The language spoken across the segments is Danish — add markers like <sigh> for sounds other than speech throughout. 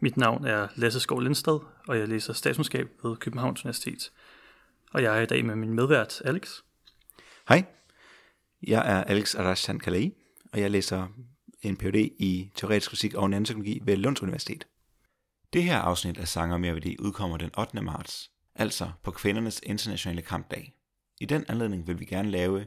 Mit navn er Lasse Skov Lindstad, og jeg læser statskundskab ved Københavns Universitet. Og jeg er i dag med min medvært, Alex. Hej, jeg er Alex Arashan Kalei, og jeg læser en Ph.D. i teoretisk fysik og nanoteknologi ved Lunds Universitet. Det her afsnit af Sanger mere Værdi udkommer den 8. marts, altså på kvindernes internationale kampdag. I den anledning vil vi gerne lave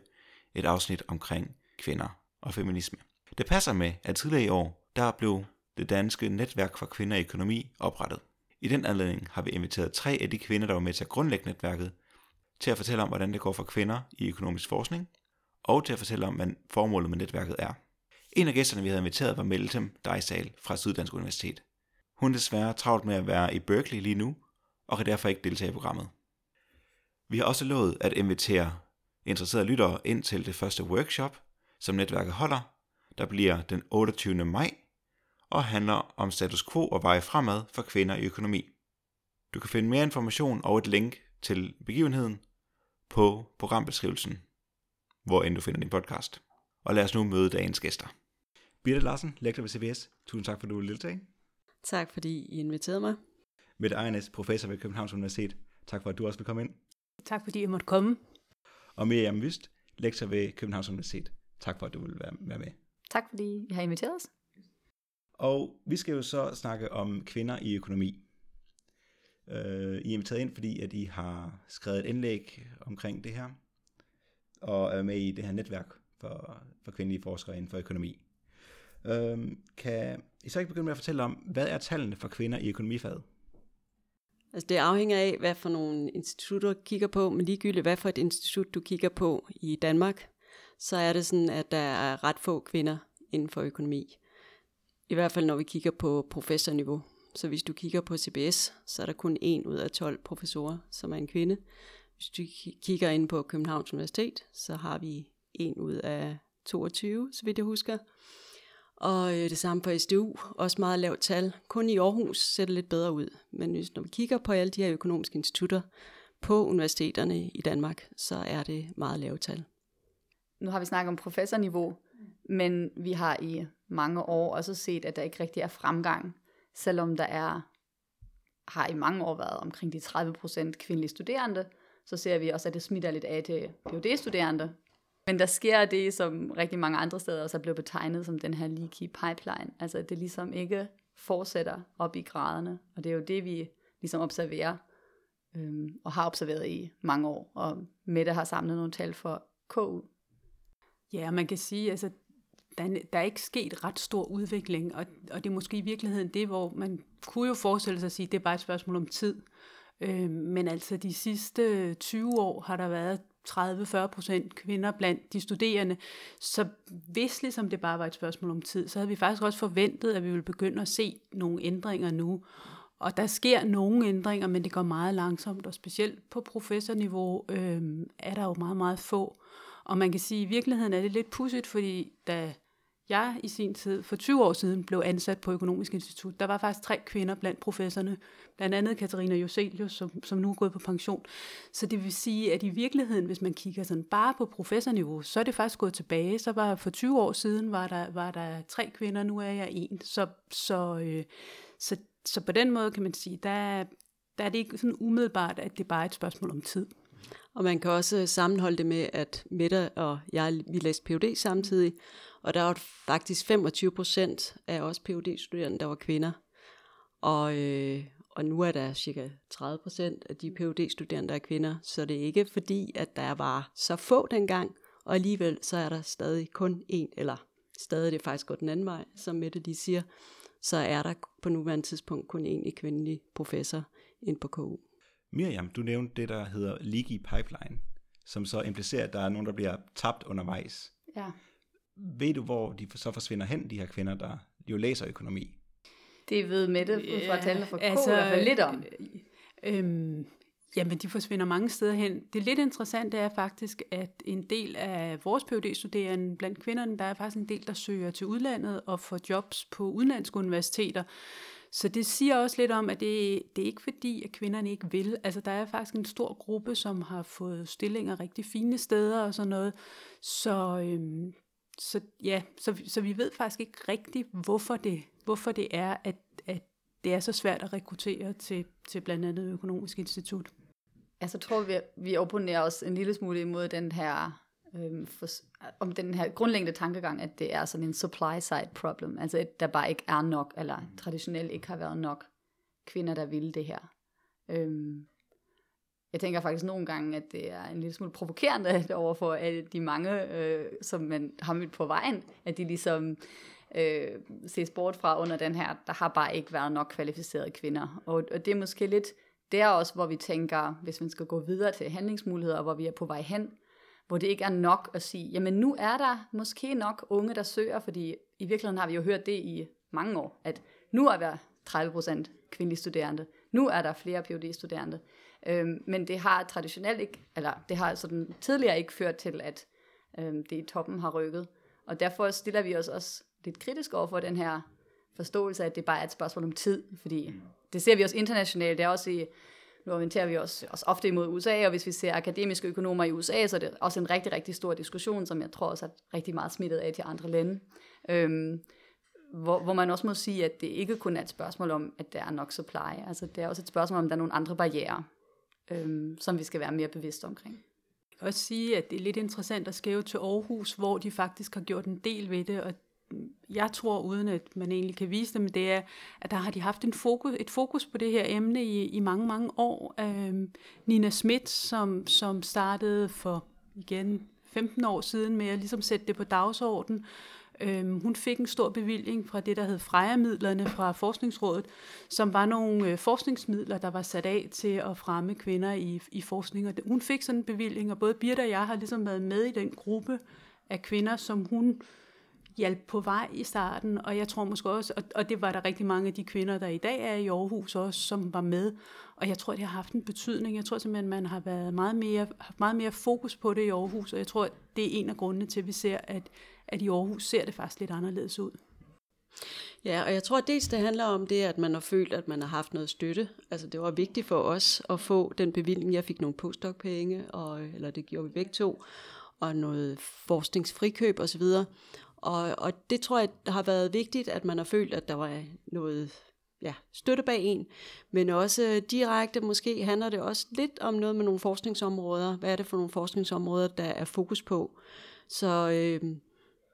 et afsnit omkring kvinder og feminisme. Det passer med, at tidligere i år, der blev det danske netværk for kvinder i økonomi oprettet. I den anledning har vi inviteret tre af de kvinder, der var med til at grundlægge netværket, til at fortælle om, hvordan det går for kvinder i økonomisk forskning, og til at fortælle om, hvad formålet med netværket er. En af gæsterne, vi havde inviteret, var Meltem Dejsal fra Syddansk Universitet. Hun er desværre travlt med at være i Berkeley lige nu, og kan derfor ikke deltage i programmet. Vi har også lovet at invitere interesserede lyttere ind til det første workshop, som netværket holder, der bliver den 28. maj, og handler om status quo og veje fremad for kvinder i økonomi. Du kan finde mere information og et link til begivenheden på programbeskrivelsen, hvor end du finder din podcast. Og lad os nu møde dagens gæster. Birte Larsen, lektor ved CBS. Tusind tak, for at du ville deltage. Tak, fordi I inviterede mig. Mette Ejernes, professor ved Københavns Universitet. Tak for, at du også vil komme ind. Tak, fordi jeg måtte komme. Og Miriam Vyst, lektor ved Københavns Universitet. Tak for, at du vil være med. Tak, fordi I har inviteret os. Og vi skal jo så snakke om kvinder i økonomi. Uh, I er inviteret ind, fordi at I har skrevet et indlæg omkring det her, og er med i det her netværk for, for kvindelige forskere inden for økonomi. Uh, kan I så ikke begynde med at fortælle om, hvad er tallene for kvinder i økonomifaget? Altså det afhænger af, hvad for nogle institutter du kigger på, men ligegyldigt hvad for et institut du kigger på i Danmark, så er det sådan, at der er ret få kvinder inden for økonomi. I hvert fald når vi kigger på professorniveau. Så hvis du kigger på CBS, så er der kun en ud af 12 professorer, som er en kvinde. Hvis du kigger ind på Københavns Universitet, så har vi en ud af 22, så vidt jeg husker. Og øh, det samme for SDU, også meget lavt tal. Kun i Aarhus ser det lidt bedre ud. Men hvis, når vi kigger på alle de her økonomiske institutter på universiteterne i Danmark, så er det meget lavt tal. Nu har vi snakket om professorniveau, men vi har i mange år også set, at der ikke rigtig er fremgang, selvom der er har i mange år været omkring de 30% kvindelige studerende, så ser vi også, at det smitter lidt af til PhD-studerende. Men der sker det, som rigtig mange andre steder også er blevet betegnet som den her leaky pipeline. Altså at det ligesom ikke fortsætter op i graderne. Og det er jo det, vi ligesom observerer, øhm, og har observeret i mange år. Og Mette har samlet nogle tal for KU. Ja, man kan sige, altså der, der er ikke sket ret stor udvikling, og, og det er måske i virkeligheden det, hvor man kunne jo forestille sig at sige, at det er bare et spørgsmål om tid. Øh, men altså de sidste 20 år har der været 30-40 procent kvinder blandt de studerende. Så hvis ligesom det bare var et spørgsmål om tid, så havde vi faktisk også forventet, at vi ville begynde at se nogle ændringer nu. Og der sker nogle ændringer, men det går meget langsomt, og specielt på professorniveau øh, er der jo meget, meget få. Og man kan sige, at i virkeligheden er det lidt pudsigt, fordi da jeg i sin tid, for 20 år siden, blev ansat på Økonomisk Institut, der var faktisk tre kvinder blandt professorerne, blandt andet Katarina Joselius, som, som nu er gået på pension. Så det vil sige, at i virkeligheden, hvis man kigger sådan bare på professorniveau, så er det faktisk gået tilbage. Så var for 20 år siden, var der, var der tre kvinder, nu er jeg en. Så, så, øh, så, så på den måde kan man sige, der, der er det ikke sådan umiddelbart, at det bare er et spørgsmål om tid. Og man kan også øh, sammenholde det med, at Mette og jeg, vi læste PhD samtidig, og der var faktisk 25 procent af os phd studerende der var kvinder. Og, øh, og nu er der cirka 30 procent af de phd studerende der er kvinder, så det er ikke fordi, at der var så få dengang, og alligevel så er der stadig kun en, eller stadig det er faktisk går den anden vej, som Mette lige siger, så er der på nuværende tidspunkt kun en kvindelig professor ind på KU. Miriam, du nævnte det, der hedder leaky pipeline, som så implicerer, at der er nogen, der bliver tabt undervejs. Ja. Ved du, hvor de så forsvinder hen, de her kvinder, der jo læser økonomi? Det ved Mette fra tallene for K altså, i hvert fald lidt om. Øhm, jamen, de forsvinder mange steder hen. Det lidt interessante er faktisk, at en del af vores phd studerende blandt kvinderne, der er faktisk en del, der søger til udlandet og får jobs på udenlandske universiteter. Så det siger også lidt om, at det, det er ikke fordi, at kvinderne ikke vil. Altså, der er faktisk en stor gruppe, som har fået stillinger rigtig fine steder og sådan noget. Så, øhm, så ja, så, så vi ved faktisk ikke rigtigt, hvorfor det, hvorfor det er, at, at det er så svært at rekruttere til, til blandt andet Økonomisk Institut. Altså, tror, vi, vi opponerer os en lille smule imod den her, øhm, for, om den her grundlæggende tankegang, at det er sådan en supply side problem. Altså, at der bare ikke er nok, eller traditionelt ikke har været nok kvinder, der vil det her. Øhm, jeg tænker faktisk nogle gange, at det er en lille smule provokerende <laughs> overfor at de mange, øh, som man har mødt på vejen, at de ligesom øh, ses bort fra under den her, der har bare ikke været nok kvalificerede kvinder. Og, og det er måske lidt der også, hvor vi tænker, hvis man skal gå videre til handlingsmuligheder, hvor vi er på vej hen, hvor det ikke er nok at sige, jamen nu er der måske nok unge, der søger, fordi i virkeligheden har vi jo hørt det i mange år, at nu er der 30% kvindelige studerende, nu er der flere phd studerende. Øhm, men det har traditionelt ikke, eller det har sådan tidligere ikke ført til, at øhm, det i toppen har rykket. Og derfor stiller vi os også lidt kritisk over for den her forståelse af, at det bare er et spørgsmål om tid, fordi det ser vi også internationalt, det er også i, nu orienterer vi os os ofte imod USA, og hvis vi ser akademiske økonomer i USA, så er det også en rigtig, rigtig stor diskussion, som jeg tror også er rigtig meget smittet af til andre lande. Øhm, hvor, hvor man også må sige, at det ikke kun er et spørgsmål om, at der er nok supply. Altså det er også et spørgsmål om, der er nogle andre barriere øhm, som vi skal være mere bevidste omkring. Jeg kan også sige, at det er lidt interessant at skrive til Aarhus, hvor de faktisk har gjort en del ved det, og jeg tror, uden at man egentlig kan vise dem, det er, at der har de haft en fokus, et fokus på det her emne i, i mange, mange år. Øh, Nina Schmidt, som, som startede for igen 15 år siden med at ligesom sætte det på dagsordenen, Øhm, hun fik en stor bevilling fra det, der hed Freja-midlerne fra Forskningsrådet, som var nogle øh, forskningsmidler, der var sat af til at fremme kvinder i, i forskning. Og hun fik sådan en bevilling, og både Birte og jeg har ligesom været med i den gruppe af kvinder, som hun hjalp på vej i starten, og jeg tror måske også, og, og det var der rigtig mange af de kvinder, der i dag er i Aarhus også, som var med, og jeg tror, det har haft en betydning. Jeg tror simpelthen, man har været meget mere, haft meget mere fokus på det i Aarhus, og jeg tror, det er en af grundene til, at vi ser, at at i Aarhus ser det faktisk lidt anderledes ud. Ja, og jeg tror at dels det handler om det, at man har følt, at man har haft noget støtte. Altså det var vigtigt for os at få den bevilling. Jeg fik nogle postdoc-penge, og, eller det gjorde vi begge to, og noget forskningsfrikøb osv. Og, og det tror jeg har været vigtigt, at man har følt, at der var noget ja, støtte bag en, men også direkte måske handler det også lidt om noget med nogle forskningsområder. Hvad er det for nogle forskningsområder, der er fokus på? Så øh,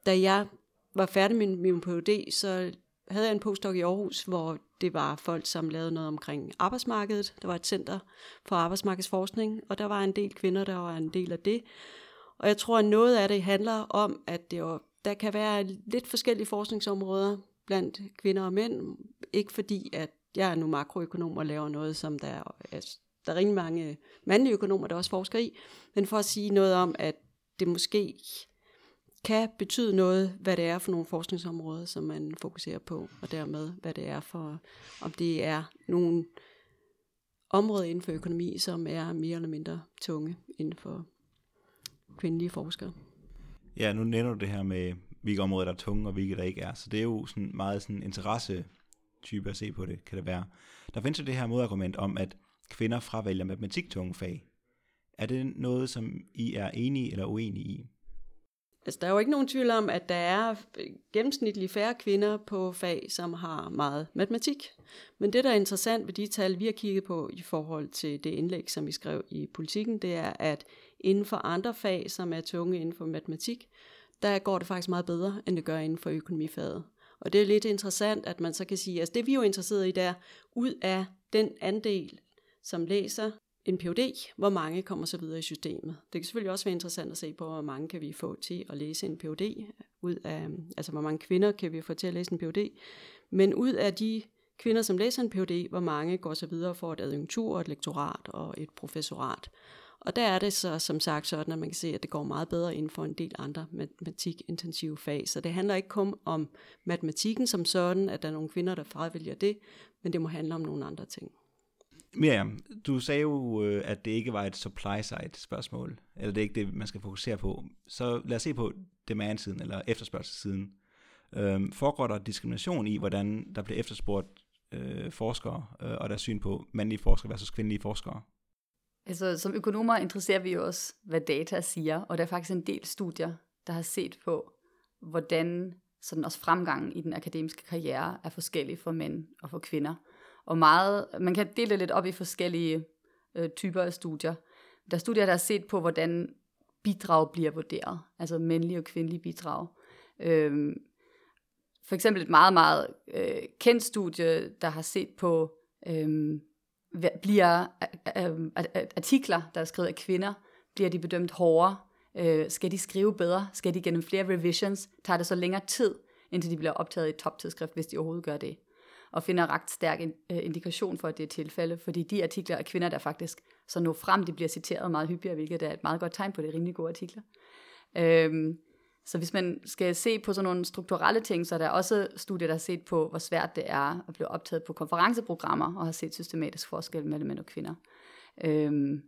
da jeg var færdig med min Ph.D., så havde jeg en postdoc i Aarhus, hvor det var folk, som lavede noget omkring arbejdsmarkedet. Der var et center for arbejdsmarkedsforskning, og der var en del kvinder, der var en del af det. Og jeg tror, at noget af det handler om, at det var, der kan være lidt forskellige forskningsområder blandt kvinder og mænd. Ikke fordi, at jeg er nu makroøkonom og laver noget, som der er, altså, der er rigtig mange mandlige økonomer, der også forsker i, men for at sige noget om, at det måske kan betyde noget, hvad det er for nogle forskningsområder, som man fokuserer på, og dermed hvad det er for, om det er nogle områder inden for økonomi, som er mere eller mindre tunge inden for kvindelige forskere. Ja, nu nævner du det her med, hvilke områder der er tunge, og hvilke der ikke er. Så det er jo sådan meget sådan interesse type at se på det, kan det være. Der findes jo det her modargument om, at kvinder fravælger matematiktunge fag. Er det noget, som I er enige eller uenige i? Altså, der er jo ikke nogen tvivl om, at der er gennemsnitligt færre kvinder på fag, som har meget matematik. Men det, der er interessant ved de tal, vi har kigget på i forhold til det indlæg, som vi skrev i politikken, det er, at inden for andre fag, som er tunge inden for matematik, der går det faktisk meget bedre, end det gør inden for økonomifaget. Og det er lidt interessant, at man så kan sige, at altså det vi er jo interesseret i, der ud af den andel, som læser en PhD, hvor mange kommer så videre i systemet. Det kan selvfølgelig også være interessant at se på, hvor mange kan vi få til at læse en PhD, ud af, altså hvor mange kvinder kan vi få til at læse en PhD, men ud af de kvinder, som læser en PhD, hvor mange går så videre for et adjunktur, et lektorat og et professorat. Og der er det så som sagt sådan, at man kan se, at det går meget bedre inden for en del andre matematikintensive fag. Så det handler ikke kun om matematikken som sådan, at der er nogle kvinder, der fravælger det, men det må handle om nogle andre ting. Miriam, du sagde jo, øh, at det ikke var et supply-side spørgsmål, eller det er ikke det, man skal fokusere på. Så lad os se på demand-siden, eller efterspørgselssiden. Øhm, foregår der diskrimination i, hvordan der bliver efterspurgt øh, forskere, øh, og der syn på mandlige forskere versus kvindelige forskere? Altså, som økonomer interesserer vi os, hvad data siger, og der er faktisk en del studier, der har set på, hvordan sådan også fremgangen i den akademiske karriere er forskellig for mænd og for kvinder. Og meget, man kan dele det lidt op i forskellige øh, typer af studier. Der er studier, der har set på, hvordan bidrag bliver vurderet, altså mandlige og kvindelige bidrag. Øhm, for eksempel et meget, meget øh, kendt studie, der har set på, øh, bliver øh, øh, øh, artikler, der er skrevet af kvinder, bliver de bedømt hårdere? Øh, skal de skrive bedre? Skal de gennem flere revisions? Tager det så længere tid, indtil de bliver optaget i et toptidsskrift, hvis de overhovedet gør det? Og finder ret stærk indikation for, at det er tilfælde, fordi de artikler af kvinder, der faktisk så når frem, de bliver citeret meget hyppigere, hvilket er et meget godt tegn på, det rimelig gode artikler. Øh, så hvis man skal se på sådan nogle strukturelle ting, så er der også studier, der har set på, hvor svært det er at blive optaget på konferenceprogrammer, og har set systematisk forskel mellem mænd og kvinder. Øhm,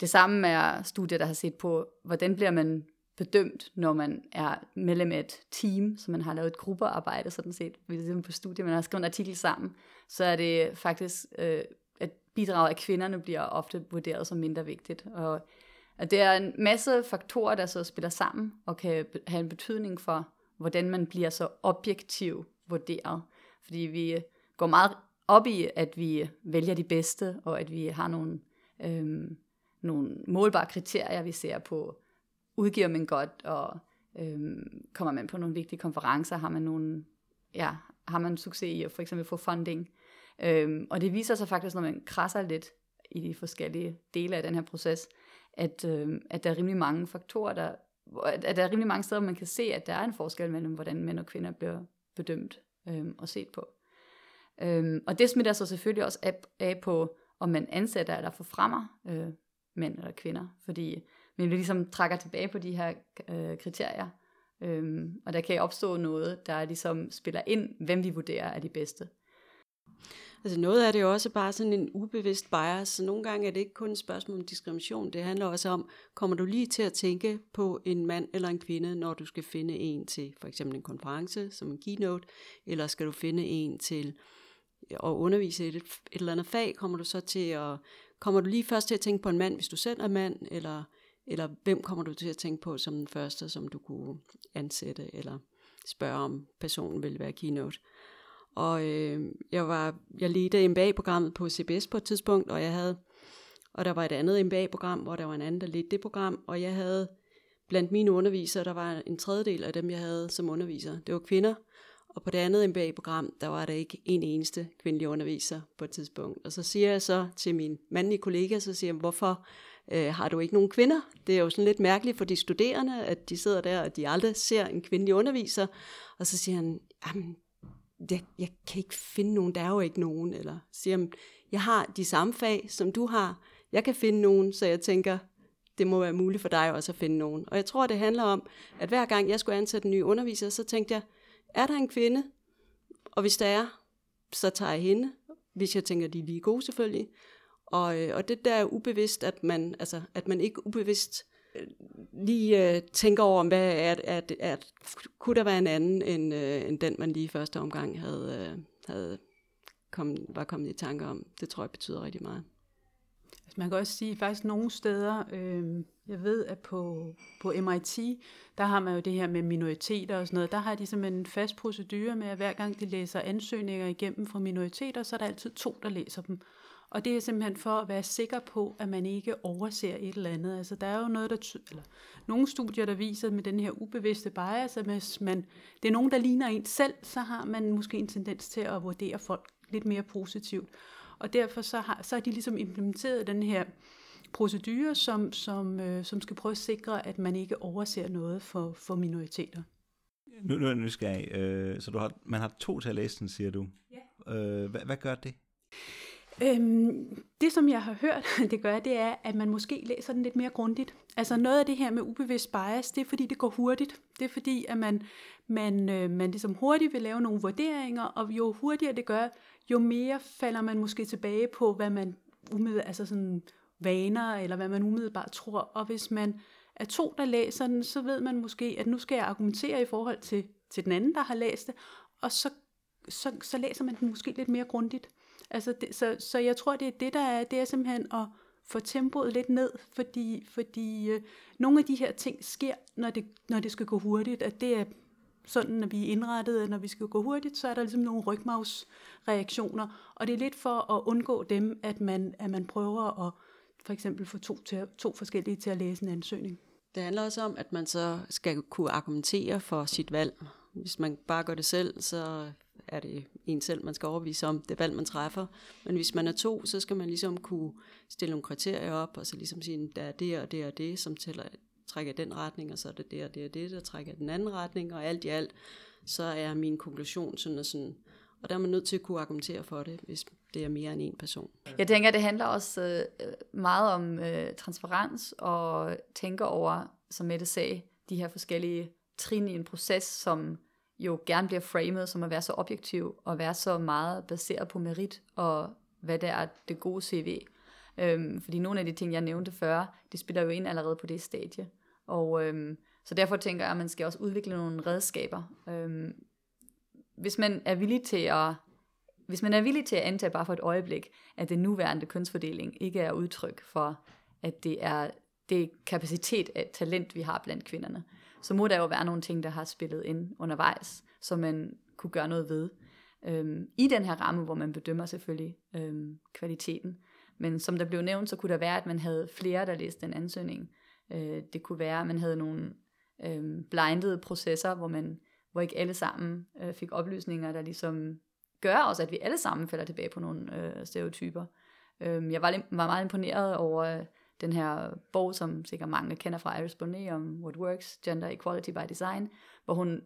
det samme er studier, der har set på, hvordan bliver man bedømt, når man er medlem af et team, så man har lavet et gruppearbejde, sådan set, hvis ligesom på studiet, man har skrevet en artikel sammen, så er det faktisk, øh, at bidraget af kvinderne bliver ofte vurderet som mindre vigtigt, og at det er en masse faktorer, der så spiller sammen og kan have en betydning for, hvordan man bliver så objektiv vurderet. Fordi vi øh, går meget op i, at vi øh, vælger de bedste, og at vi har nogle, øhm, nogle målbare kriterier, vi ser på, udgiver man godt, og øhm, kommer man på nogle vigtige konferencer, har man nogle, ja, har man succes i at for eksempel få funding. Øhm, og det viser sig faktisk, når man krasser lidt i de forskellige dele af den her proces, at, øh, at der er rimelig mange faktorer, der, at der er rimelig mange steder, man kan se, at der er en forskel mellem, hvordan mænd og kvinder bliver bedømt øh, og set på. Øh, og det smitter så selvfølgelig også af, af på, om man ansætter eller forfremmer øh, mænd eller kvinder, fordi vi ligesom trækker tilbage på de her øh, kriterier, øh, og der kan opstå noget, der ligesom spiller ind, hvem vi vurderer er de bedste. Altså noget af det er også bare sådan en ubevidst bias, så nogle gange er det ikke kun et spørgsmål om diskrimination, det handler også om, kommer du lige til at tænke på en mand eller en kvinde, når du skal finde en til for eksempel en konference som en keynote, eller skal du finde en til at undervise i et, et eller andet fag, kommer du så til at, kommer du lige først til at tænke på en mand, hvis du selv er mand, eller, eller hvem kommer du til at tænke på som den første, som du kunne ansætte, eller spørge om personen vil være keynote. Og øh, jeg var jeg ledte MBA-programmet på CBS på et tidspunkt, og jeg havde og der var et andet MBA-program, hvor der var en anden, der ledte det program, og jeg havde blandt mine undervisere, der var en tredjedel af dem, jeg havde som underviser. Det var kvinder, og på det andet MBA-program, der var der ikke en eneste kvindelig underviser på et tidspunkt. Og så siger jeg så til min mandlige kollega, så siger jeg, hvorfor øh, har du ikke nogen kvinder? Det er jo sådan lidt mærkeligt for de studerende, at de sidder der, og de aldrig ser en kvindelig underviser. Og så siger han, jamen, jeg, jeg kan ikke finde nogen, der er jo ikke nogen, eller siger, jeg har de samme fag, som du har, jeg kan finde nogen, så jeg tænker, det må være muligt for dig også at finde nogen. Og jeg tror, det handler om, at hver gang jeg skulle ansætte en ny underviser, så tænkte jeg, er der en kvinde? Og hvis der er, så tager jeg hende, hvis jeg tænker, de er lige gode selvfølgelig. Og, øh, og det der er ubevidst, at man, altså, at man ikke ubevidst lige øh, tænker over, hvad er, er, er, er, kunne der være en anden, end, øh, end den, man lige i første omgang havde, øh, havde kom, var kommet i tanke om. Det tror jeg betyder rigtig meget. Altså man kan også sige, at faktisk nogle steder, øh, jeg ved, at på, på MIT, der har man jo det her med minoriteter og sådan noget, der har de simpelthen en fast procedure med, at hver gang de læser ansøgninger igennem fra minoriteter, så er der altid to, der læser dem. Og det er simpelthen for at være sikker på, at man ikke overser et eller andet. Altså der er jo noget, der ty- eller nogle studier, der viser med den her ubevidste bias, at hvis man, det er nogen, der ligner en selv, så har man måske en tendens til at vurdere folk lidt mere positivt. Og derfor så har, så har de ligesom implementeret den her procedure, som, som, øh, som skal prøve at sikre, at man ikke overser noget for, for minoriteter. Nu, nu er jeg nysgerrig. Øh, så du har, man har to til at læse den, siger du. Ja. Øh, hvad, hvad gør det? Øhm, det, som jeg har hørt, <laughs> det gør, det er, at man måske læser den lidt mere grundigt. Altså noget af det her med ubevidst bias, det er fordi, det går hurtigt. Det er fordi, at man, man, øh, man ligesom hurtigt vil lave nogle vurderinger, og jo hurtigere det gør, jo mere falder man måske tilbage på, hvad man umiddelbart, altså sådan vaner, eller hvad man umiddelbart tror. Og hvis man er to, der læser den, så ved man måske, at nu skal jeg argumentere i forhold til, til den anden, der har læst det, og så, så, så læser man den måske lidt mere grundigt. Altså det, så, så jeg tror, det er det, der er, det er simpelthen at få tempoet lidt ned, fordi, fordi øh, nogle af de her ting sker, når det, når det skal gå hurtigt, at det er sådan, når vi er indrettet, at når vi skal gå hurtigt, så er der ligesom nogle rygmavsreaktioner, og det er lidt for at undgå dem, at man, at man prøver at for eksempel få to, til, to forskellige til at læse en ansøgning. Det handler også om, at man så skal kunne argumentere for sit valg. Hvis man bare gør det selv, så er det en selv, man skal overbevise om det valg, man træffer. Men hvis man er to, så skal man ligesom kunne stille nogle kriterier op, og så ligesom sige, der er det og det og det, som tæller, trækker i den retning, og så er det det og det og det, der trækker i den anden retning, og alt i alt, så er min konklusion sådan og sådan. Og der er man nødt til at kunne argumentere for det, hvis det er mere end en person. Jeg tænker, det handler også øh, meget om øh, transparens og tænker over, som Mette sagde, de her forskellige trin i en proces, som jo gerne bliver framet som at være så objektiv og være så meget baseret på merit og hvad det er det gode CV. Øhm, fordi nogle af de ting, jeg nævnte før, det spiller jo ind allerede på det stadie. Og øhm, så derfor tænker jeg, at man skal også udvikle nogle redskaber. Øhm, hvis man er villig til at hvis man er villig til at antage bare for et øjeblik, at den nuværende kønsfordeling ikke er udtryk for, at det er det kapacitet af talent, vi har blandt kvinderne, så må der jo være nogle ting, der har spillet ind undervejs, som man kunne gøre noget ved. Øhm, I den her ramme, hvor man bedømmer selvfølgelig øhm, kvaliteten. Men som der blev nævnt, så kunne der være, at man havde flere, der læste en ansøgning. Øh, det kunne være, at man havde nogle øhm, blindede processer, hvor man hvor ikke alle sammen øh, fik oplysninger, der ligesom gør også, at vi alle sammen falder tilbage på nogle øh, stereotyper. Øh, jeg var, var meget imponeret over øh, den her bog, som sikkert mange kender fra Iris Bonet om What Works, Gender Equality by Design, hvor hun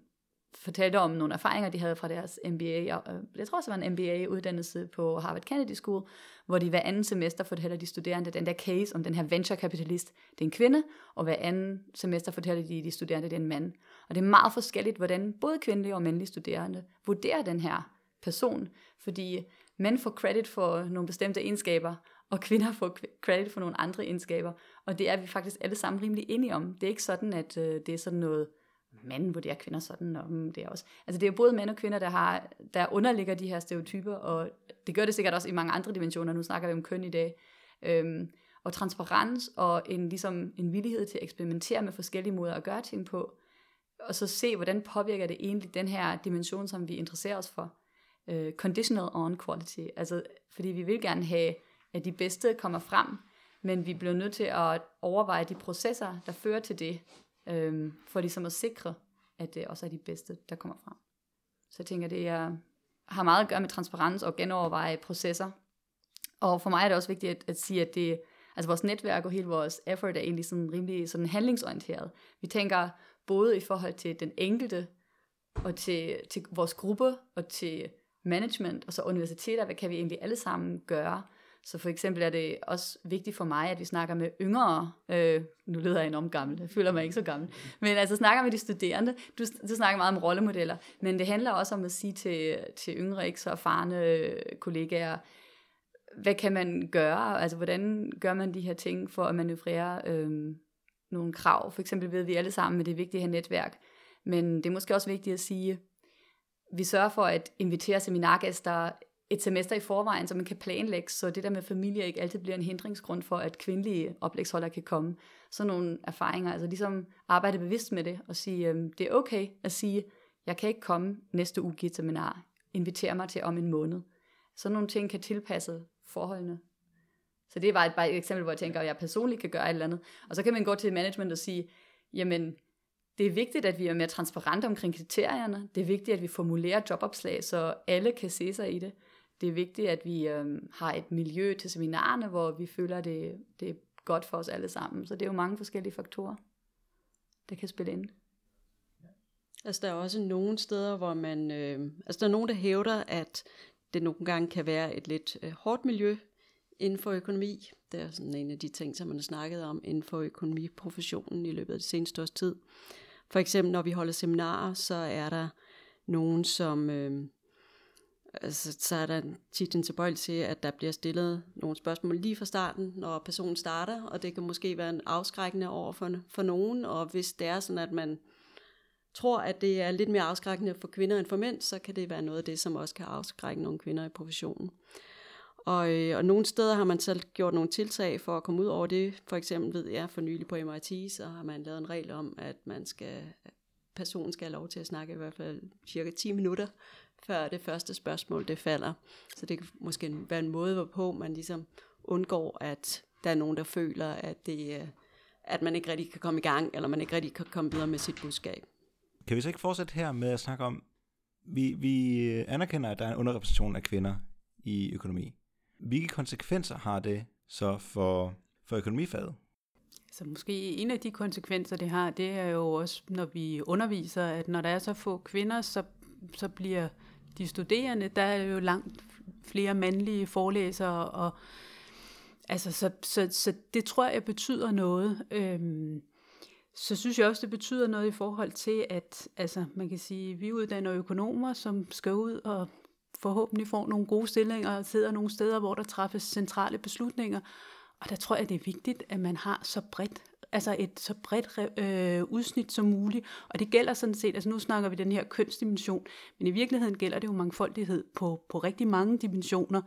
fortalte om nogle erfaringer, de havde fra deres MBA, og, øh, jeg tror også, det var en MBA-uddannelse på Harvard Kennedy School, hvor de hver anden semester fortæller de studerende den der case om den her venture-kapitalist, det er en kvinde, og hver anden semester fortæller de de studerende, det er en mand. Og det er meget forskelligt, hvordan både kvindelige og mandlige studerende vurderer den her person, fordi mænd får credit for nogle bestemte egenskaber, og kvinder får credit for nogle andre egenskaber, og det er vi faktisk alle sammen rimelig enige om. Det er ikke sådan, at øh, det er sådan noget, manden vurderer kvinder sådan, og mm, det er også. Altså det er både mænd og kvinder, der, har, der underligger de her stereotyper, og det gør det sikkert også i mange andre dimensioner. Nu snakker vi om køn i dag. Øhm, og transparens og en, ligesom en villighed til at eksperimentere med forskellige måder at gøre ting på, og så se, hvordan påvirker det egentlig den her dimension, som vi interesserer os for. Uh, conditional on quality. Altså, fordi vi vil gerne have, at de bedste kommer frem, men vi bliver nødt til at overveje de processer, der fører til det, øhm, for ligesom at sikre, at det også er de bedste, der kommer frem. Så jeg tænker, det er, har meget at gøre med transparens og genoverveje processer. Og for mig er det også vigtigt at, at sige, at det, altså vores netværk og hele vores effort er egentlig sådan rimelig sådan handlingsorienteret. Vi tænker både i forhold til den enkelte, og til, til vores gruppe, og til management, og så universiteter, hvad kan vi egentlig alle sammen gøre, så for eksempel er det også vigtigt for mig, at vi snakker med yngre, øh, nu lyder jeg enormt gammel, jeg føler mig ikke så gammel, men altså snakker med de studerende, du, du snakker meget om rollemodeller, men det handler også om at sige til, til yngre, ikke så erfarne øh, kollegaer, hvad kan man gøre, altså hvordan gør man de her ting for at manøvrere øh, nogle krav, for eksempel ved vi alle sammen, at det er vigtigt at have netværk, men det er måske også vigtigt at sige, vi sørger for at invitere seminargæster et semester i forvejen, så man kan planlægge, så det der med familie ikke altid bliver en hindringsgrund for, at kvindelige oplægsholdere kan komme. Så nogle erfaringer, altså ligesom arbejde bevidst med det, og sige, øhm, det er okay at sige, jeg kan ikke komme næste uge i et seminar, inviter mig til om en måned. Så nogle ting kan tilpasse forholdene. Så det var et, bare et eksempel, hvor jeg tænker, at jeg personligt kan gøre et eller andet. Og så kan man gå til management og sige, jamen, det er vigtigt, at vi er mere transparente omkring kriterierne. Det er vigtigt, at vi formulerer jobopslag, så alle kan se sig i det det er vigtigt, at vi øh, har et miljø til seminarerne, hvor vi føler, at det, det er godt for os alle sammen. Så det er jo mange forskellige faktorer, der kan spille ind. Altså der er også nogle steder, hvor man, øh, altså der er nogen, der hævder, at det nogle gange kan være et lidt øh, hårdt miljø inden for økonomi. Det er sådan en af de ting, som man har snakket om inden for økonomiprofessionen i løbet af det seneste års tid. For eksempel, når vi holder seminarer, så er der nogen, som... Øh, altså, så er der tit en tilbøjelighed til, at der bliver stillet nogle spørgsmål lige fra starten, når personen starter, og det kan måske være en afskrækkende over for, for nogen, og hvis det er sådan, at man tror, at det er lidt mere afskrækkende for kvinder end for mænd, så kan det være noget af det, som også kan afskrække nogle kvinder i professionen. Og, øh, og nogle steder har man selv gjort nogle tiltag for at komme ud over det. For eksempel ved jeg, for nylig på MIT, så har man lavet en regel om, at man skal, personen skal have lov til at snakke i hvert fald cirka 10 minutter, før det første spørgsmål det falder. Så det kan måske være en måde, hvorpå man ligesom undgår, at der er nogen, der føler, at, det, at man ikke rigtig kan komme i gang, eller man ikke rigtig kan komme videre med sit budskab. Kan vi så ikke fortsætte her med at snakke om, vi, vi anerkender, at der er en underrepræsentation af kvinder i økonomi. Hvilke konsekvenser har det så for, for økonomifaget? Så måske en af de konsekvenser, det har, det er jo også, når vi underviser, at når der er så få kvinder, så, så bliver de studerende, der er jo langt flere mandlige forelæsere, og altså, så, så, så det tror jeg betyder noget. Øhm, så synes jeg også, det betyder noget i forhold til, at altså, man kan sige, vi uddanner økonomer, som skal ud og forhåbentlig får nogle gode stillinger og sidder nogle steder, hvor der træffes centrale beslutninger. Og der tror jeg, det er vigtigt, at man har så bredt altså et så bredt øh, udsnit som muligt. Og det gælder sådan set, altså nu snakker vi den her kønsdimension, men i virkeligheden gælder det jo mangfoldighed på, på rigtig mange dimensioner.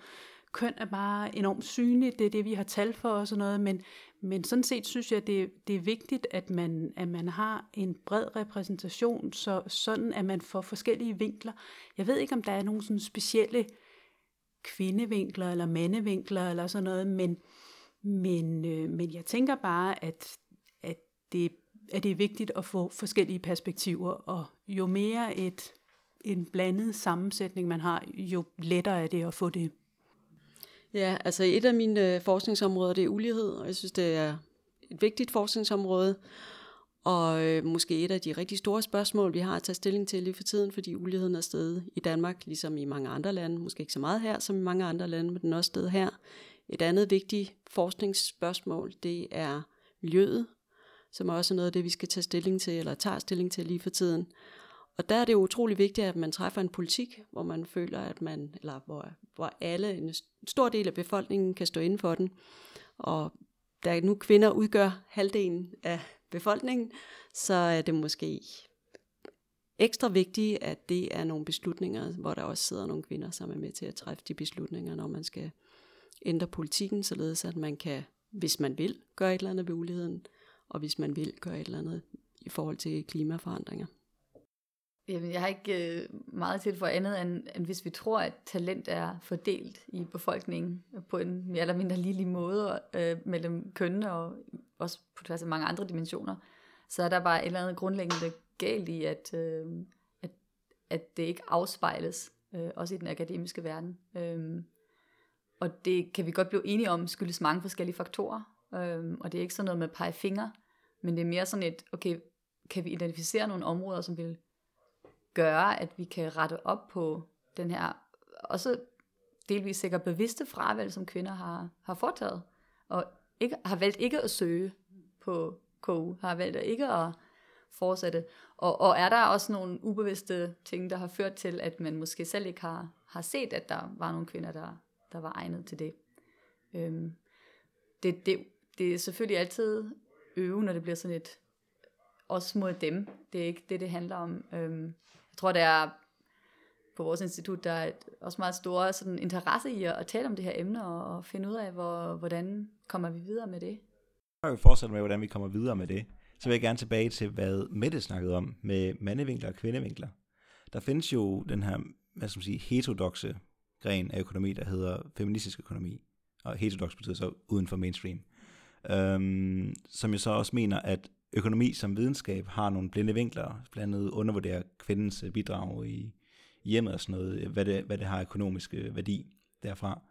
Køn er bare enormt synligt, det er det, vi har tal for og sådan noget, men, men sådan set synes jeg, det, det er vigtigt, at man, at man har en bred repræsentation, så sådan at man får forskellige vinkler. Jeg ved ikke, om der er nogle sådan specielle kvindevinkler eller mandevinkler eller sådan noget, men, men, øh, men jeg tænker bare, at, at, det, at det er vigtigt at få forskellige perspektiver, og jo mere et, en blandet sammensætning man har, jo lettere er det at få det. Ja, altså et af mine øh, forskningsområder, det er ulighed, og jeg synes, det er et vigtigt forskningsområde, og øh, måske et af de rigtig store spørgsmål, vi har at tage stilling til lige for tiden, fordi uligheden er stedet i Danmark, ligesom i mange andre lande, måske ikke så meget her som i mange andre lande, men den er også stedet her. Et andet vigtigt forskningsspørgsmål, det er miljøet, som også er noget af det, vi skal tage stilling til, eller tager stilling til lige for tiden. Og der er det utrolig vigtigt, at man træffer en politik, hvor man føler, at man, eller hvor, hvor alle, en stor del af befolkningen kan stå inden for den. Og da nu kvinder udgør halvdelen af befolkningen, så er det måske ekstra vigtigt, at det er nogle beslutninger, hvor der også sidder nogle kvinder, som er med til at træffe de beslutninger, når man skal ændre politikken, således at man kan, hvis man vil, gøre et eller andet ved uligheden, og hvis man vil, gøre et eller andet i forhold til klimaforandringer. Jamen, jeg har ikke øh, meget til for andet, end, end hvis vi tror, at talent er fordelt i befolkningen på en mere eller mindre lille måde øh, mellem kønnene og også på tværs af mange andre dimensioner, så er der bare et eller andet grundlæggende galt i, at, øh, at, at det ikke afspejles, øh, også i den akademiske verden. Øh, og det kan vi godt blive enige om, skyldes mange forskellige faktorer. Øh, og det er ikke sådan noget med pege fingre, men det er mere sådan et, okay, kan vi identificere nogle områder, som vil gøre, at vi kan rette op på den her, også delvis sikkert bevidste fravalg, som kvinder har, har foretaget, og ikke, har valgt ikke at søge på KU, har valgt ikke at fortsætte. Og, og er der også nogle ubevidste ting, der har ført til, at man måske selv ikke har, har set, at der var nogle kvinder, der, der var egnet til det. Øhm, det, det. Det er selvfølgelig altid øve, når det bliver sådan et også mod dem. Det er ikke det, det handler om. Øhm, jeg tror, det er på vores institut, der er også meget stor sådan, interesse i at, tale om det her emne, og, og finde ud af, hvor, hvordan kommer vi videre med det. Når vi fortsætter med, hvordan vi kommer videre med det, så vil jeg gerne tilbage til, hvad Mette snakkede om med mandevinkler og kvindevinkler. Der findes jo den her, hvad skal man sige, heterodoxe gren af økonomi, der hedder feministisk økonomi. Og heterodox betyder så uden for mainstream. Øhm, som jeg så også mener, at økonomi som videnskab har nogle blinde vinkler, blandt andet undervurderer kvindens øh, bidrag i hjemmet og sådan noget, hvad det, hvad det har økonomisk værdi derfra.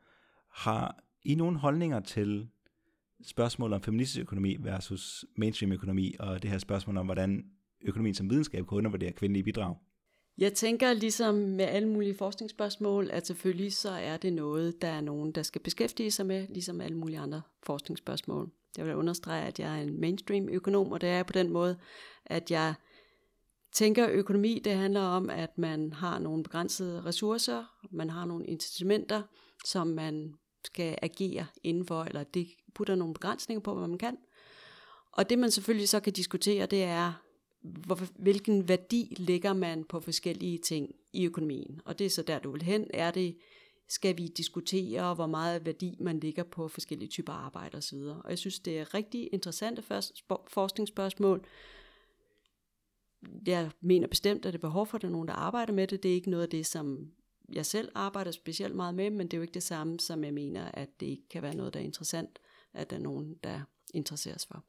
Har I nogle holdninger til spørgsmålet om feministisk økonomi versus mainstream økonomi, og det her spørgsmål om, hvordan økonomien som videnskab kan undervurdere kvindelige bidrag? Jeg tænker ligesom med alle mulige forskningsspørgsmål, at selvfølgelig så er det noget, der er nogen, der skal beskæftige sig med, ligesom alle mulige andre forskningsspørgsmål. Jeg vil understrege, at jeg er en mainstream økonom, og det er på den måde, at jeg tænker, økonomi det handler om, at man har nogle begrænsede ressourcer, man har nogle incitamenter, som man skal agere indenfor, eller det putter nogle begrænsninger på, hvad man kan. Og det man selvfølgelig så kan diskutere, det er, hvor, hvilken værdi lægger man på forskellige ting i økonomien. Og det er så der, du vil hen. Er det, skal vi diskutere, hvor meget værdi man lægger på forskellige typer arbejde osv. Og jeg synes, det er rigtig interessante forskningsspørgsmål. Jeg mener bestemt, at det er behov for, at der er nogen, der arbejder med det. Det er ikke noget af det, som jeg selv arbejder specielt meget med, men det er jo ikke det samme, som jeg mener, at det ikke kan være noget, der er interessant, at der er nogen, der interesseres for.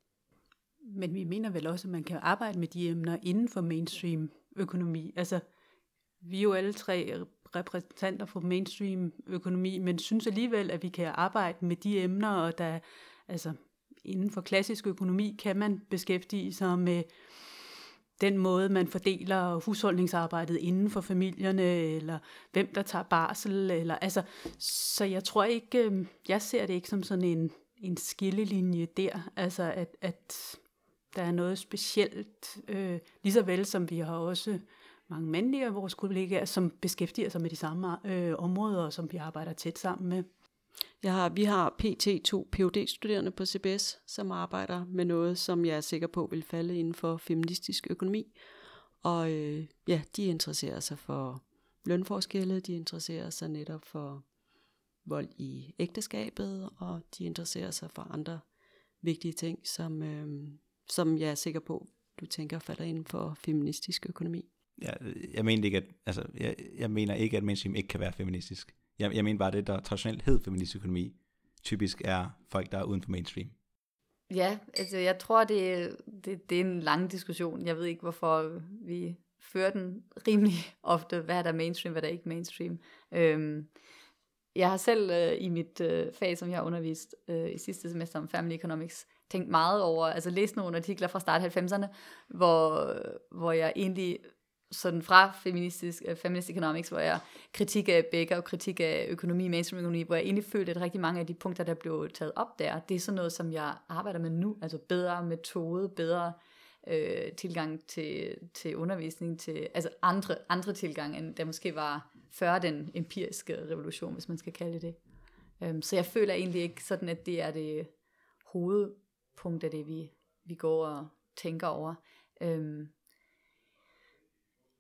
Men vi mener vel også, at man kan arbejde med de emner inden for mainstream økonomi. Altså, vi er jo alle tre repræsentanter for mainstream økonomi, men synes alligevel, at vi kan arbejde med de emner, og der, altså, inden for klassisk økonomi kan man beskæftige sig med den måde, man fordeler husholdningsarbejdet inden for familierne, eller hvem der tager barsel, eller altså, så jeg tror ikke, øh, jeg ser det ikke som sådan en, en skillelinje der, altså at, at der er noget specielt, øh, lige så vel som vi har også mange mandlige af vores kollegaer, som beskæftiger sig med de samme øh, områder, som vi arbejder tæt sammen med. Jeg har, vi har pt. to phd studerende på CBS, som arbejder med noget, som jeg er sikker på vil falde inden for feministisk økonomi. Og øh, ja, de interesserer sig for lønforskelle, de interesserer sig netop for vold i ægteskabet, og de interesserer sig for andre vigtige ting, som, øh, som jeg er sikker på, du tænker falder inden for feministisk økonomi. Ja, jeg mener ikke, at, altså, jeg, jeg mener ikke, at mainstream ikke kan være feministisk. Jeg, jeg mener bare, det der traditionelt hed feministisk økonomi, typisk er folk, der er uden for mainstream. Ja, altså jeg tror, det, det, det er en lang diskussion. Jeg ved ikke, hvorfor vi fører den rimelig ofte. Hvad er der mainstream, hvad er der ikke mainstream? Øhm, jeg har selv øh, i mit øh, fag, som jeg har undervist øh, i sidste semester om Family Economics, tænkt meget over, altså læst nogle artikler fra start 90'erne, hvor, hvor jeg egentlig sådan fra feministisk, øh, feminist economics, hvor jeg kritik af begge og kritik af økonomi, mainstream økonomi, hvor jeg egentlig følte, at rigtig mange af de punkter, der blev taget op der, det er sådan noget, som jeg arbejder med nu, altså bedre metode, bedre øh, tilgang til, til undervisning, til, altså andre, andre tilgang, end der måske var før den empiriske revolution, hvis man skal kalde det øhm, så jeg føler egentlig ikke sådan, at det er det punkt af det, vi, vi går og tænker over. Øhm,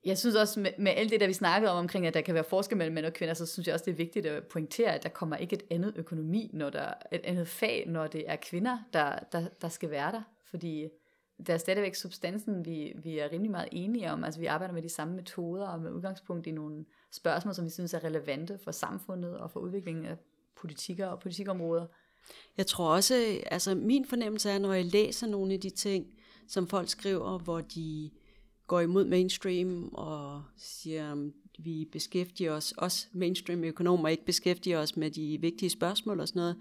jeg synes også, med, med alt det, der vi snakkede om omkring, at der kan være forskel mellem mænd og kvinder, så synes jeg også, det er vigtigt at pointere, at der kommer ikke et andet økonomi, når der et andet fag, når det er kvinder, der, der, der skal være der. Fordi der er stadigvæk substansen, vi, vi er rimelig meget enige om. Altså vi arbejder med de samme metoder og med udgangspunkt i nogle spørgsmål, som vi synes er relevante for samfundet og for udviklingen af politikker og politikområder. Jeg tror også, altså min fornemmelse er, når jeg læser nogle af de ting, som folk skriver, hvor de går imod mainstream og siger, at vi beskæftiger os, også mainstream økonomer, ikke beskæftiger os med de vigtige spørgsmål og sådan noget,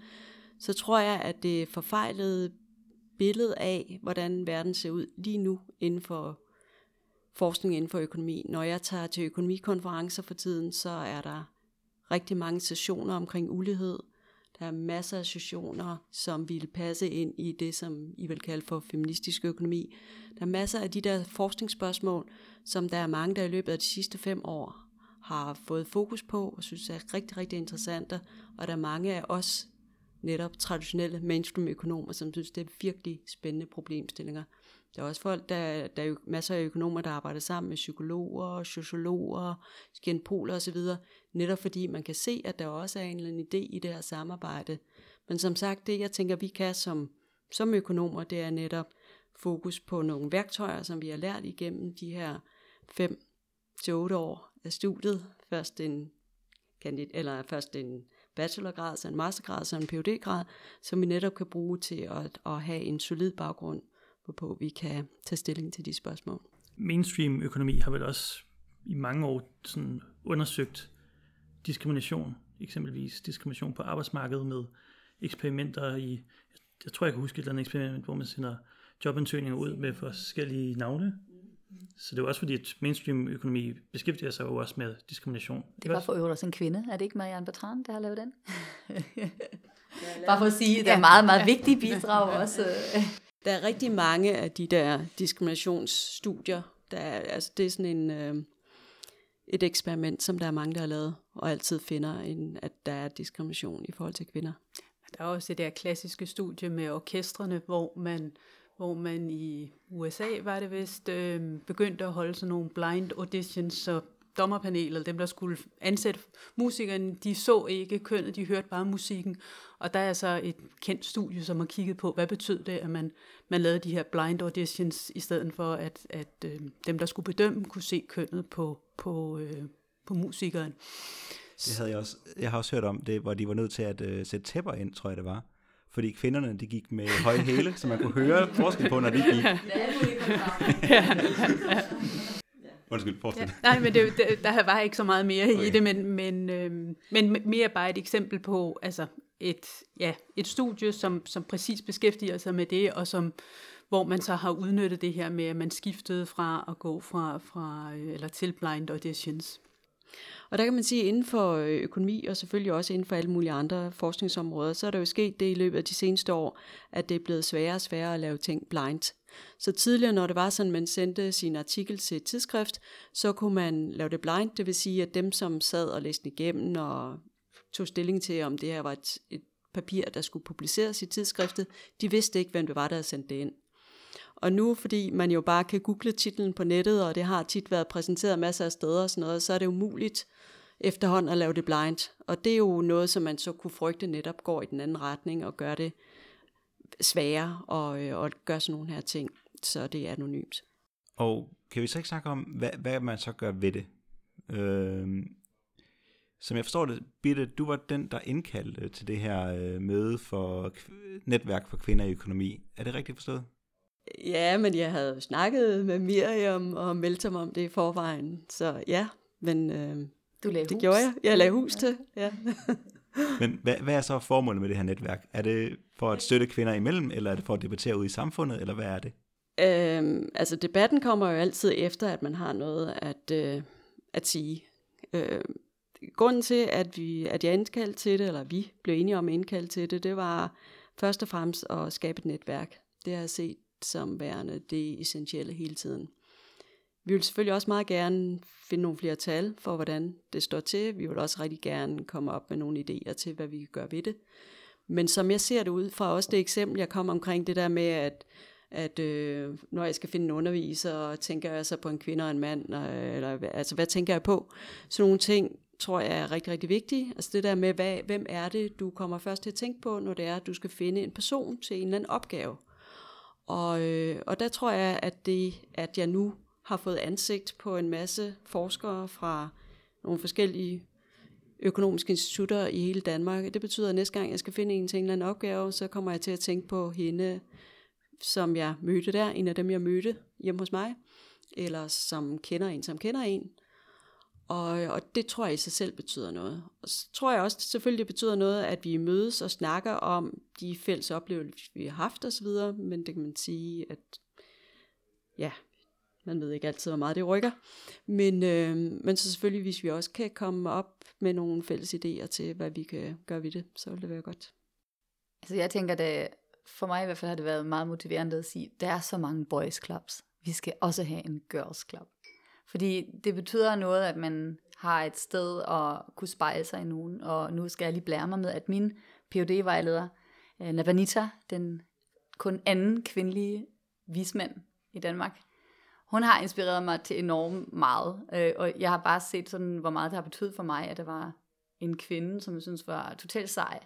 så tror jeg, at det forfejlede billede af, hvordan verden ser ud lige nu inden for forskning inden for økonomi. Når jeg tager til økonomikonferencer for tiden, så er der rigtig mange sessioner omkring ulighed. Der er masser af sessioner, som ville passe ind i det, som I vil kalde for feministisk økonomi. Der er masser af de der forskningsspørgsmål, som der er mange, der i løbet af de sidste fem år har fået fokus på, og synes er rigtig, rigtig interessante. Og der er mange af os, netop traditionelle mainstream-økonomer, som synes, det er virkelig spændende problemstillinger. Der er også folk, der, der er jo masser af økonomer, der arbejder sammen med psykologer, sociologer, genpoler osv., netop fordi man kan se, at der også er en eller anden idé i det her samarbejde. Men som sagt, det jeg tænker, vi kan som, som økonomer, det er netop fokus på nogle værktøjer, som vi har lært igennem de her 5 til otte år af studiet. Først en, kandidat, eller først en bachelorgrad, så en mastergrad, så en Ph.D.-grad, som vi netop kan bruge til at, at have en solid baggrund, hvorpå vi kan tage stilling til de spørgsmål. Mainstream økonomi har vel også i mange år sådan undersøgt diskrimination, eksempelvis diskrimination på arbejdsmarkedet med eksperimenter i, jeg tror jeg kan huske et eller andet eksperiment, hvor man sender jobansøgninger ud med forskellige navne. Så det er også fordi, at mainstream-økonomi beskæftiger sig jo også med diskrimination. Det var for øvrigt også en kvinde. Er det ikke Marianne Bertrand, der har lavet den? <laughs> Bare for at sige, at det er meget, meget vigtige bidrag også. <laughs> <laughs> Der er rigtig mange af de der diskriminationsstudier. Der er, altså det er sådan en, øh, et eksperiment, som der er mange, der har lavet, og altid finder, en, at der er diskrimination i forhold til kvinder. Der er også det der klassiske studie med orkestrene, hvor man, hvor man i USA, var det vist, øh, begyndte at holde sådan nogle blind auditions, så dommerpanelet, dem der skulle ansætte musikerne, de så ikke kønnet, de hørte bare musikken. Og der er så et kendt studie, som har kigget på, hvad betød det, at man, man lavede de her blind auditions, i stedet for at, at øh, dem, der skulle bedømme, kunne se kønnet på, på, øh, på musikeren. Det havde jeg også. Jeg har også hørt om det, hvor de var nødt til at øh, sætte tæpper ind, tror jeg det var. Fordi kvinderne, de gik med høje hæle, så man kunne høre forskel på, når de gik. <laughs> Undskyld, fortsæt. Ja, nej, men det, det, der var ikke så meget mere okay. i det, men, men, øh, men mere bare et eksempel på altså et, ja, et studie, som, som præcis beskæftiger sig med det, og som, hvor man så har udnyttet det her med, at man skiftede fra at gå fra, fra eller til blind auditions. Og der kan man sige, at inden for øh, økonomi, og selvfølgelig også inden for alle mulige andre forskningsområder, så er der jo sket det i løbet af de seneste år, at det er blevet sværere og sværere at lave ting blind. Så tidligere, når det var sådan, man sendte sin artikel til et tidsskrift, så kunne man lave det blind, det vil sige, at dem, som sad og læste igennem og tog stilling til, om det her var et, et papir, der skulle publiceres i tidsskriftet, de vidste ikke, hvem det var, der havde sendt det ind. Og nu, fordi man jo bare kan google titlen på nettet, og det har tit været præsenteret masser af steder og sådan noget, så er det umuligt efterhånden at lave det blind. Og det er jo noget, som man så kunne frygte netop går i den anden retning og gør det sværere og, øh, og gør sådan nogle her ting, så det er anonymt. Og kan vi så ikke snakke om, hvad, hvad man så gør ved det? Øh, som jeg forstår det, Birte, du var den, der indkaldte til det her øh, møde for netværk for kvinder i økonomi. Er det rigtigt forstået? Ja, men jeg havde snakket med Miriam og meldt mig om det i forvejen. Så ja, men øh, du lagde det hus. gjorde jeg. Jeg lagde hus til, ja. <laughs> men hvad, hvad er så formålet med det her netværk? Er det for at støtte kvinder imellem, eller er det for at debattere ud i samfundet, eller hvad er det? Øhm, altså debatten kommer jo altid efter, at man har noget at, øh, at sige. Øh, grunden til, at, vi, at jeg indkaldte til det, eller vi blev enige om at indkalde til det, det var først og fremmest at skabe et netværk. Det har jeg set som værende det essentielle hele tiden. Vi vil selvfølgelig også meget gerne finde nogle flere tal for, hvordan det står til. Vi vil også rigtig gerne komme op med nogle idéer til, hvad vi kan gøre ved det. Men som jeg ser det ud fra også det eksempel, jeg kom omkring det der med, at, at øh, når jeg skal finde en underviser, tænker jeg så på en kvinde og en mand, eller altså hvad tænker jeg på? Så nogle ting tror jeg er rigtig, rigtig vigtige. Altså det der med, hvad, hvem er det, du kommer først til at tænke på, når det er, at du skal finde en person til en eller anden opgave. Og, øh, og der tror jeg, at det, at jeg nu har fået ansigt på en masse forskere fra nogle forskellige økonomiske institutter i hele Danmark. Det betyder, at næste gang jeg skal finde en til en eller anden opgave, så kommer jeg til at tænke på hende, som jeg mødte der, en af dem jeg mødte hjemme hos mig, eller som kender en, som kender en. Og, og det tror jeg i sig selv betyder noget. Og så tror jeg også, selvfølgelig det betyder noget, at vi mødes og snakker om de fælles oplevelser, vi har haft osv., men det kan man sige, at ja, man ved ikke altid, hvor meget det rykker. Men, øh, men så selvfølgelig, hvis vi også kan komme op med nogle fælles idéer til, hvad vi kan gøre ved det, så vil det være godt. Altså jeg tænker, det, for mig i hvert fald har det været meget motiverende at sige, der er så mange boys clubs. Vi skal også have en girls club. Fordi det betyder noget, at man har et sted at kunne spejle sig i nogen. Og nu skal jeg lige blære mig med, at min phd vejleder øh, Navanita, den kun anden kvindelige vismand i Danmark, hun har inspireret mig til enormt meget. Øh, og jeg har bare set, sådan, hvor meget det har betydet for mig, at der var en kvinde, som jeg synes var totalt sej,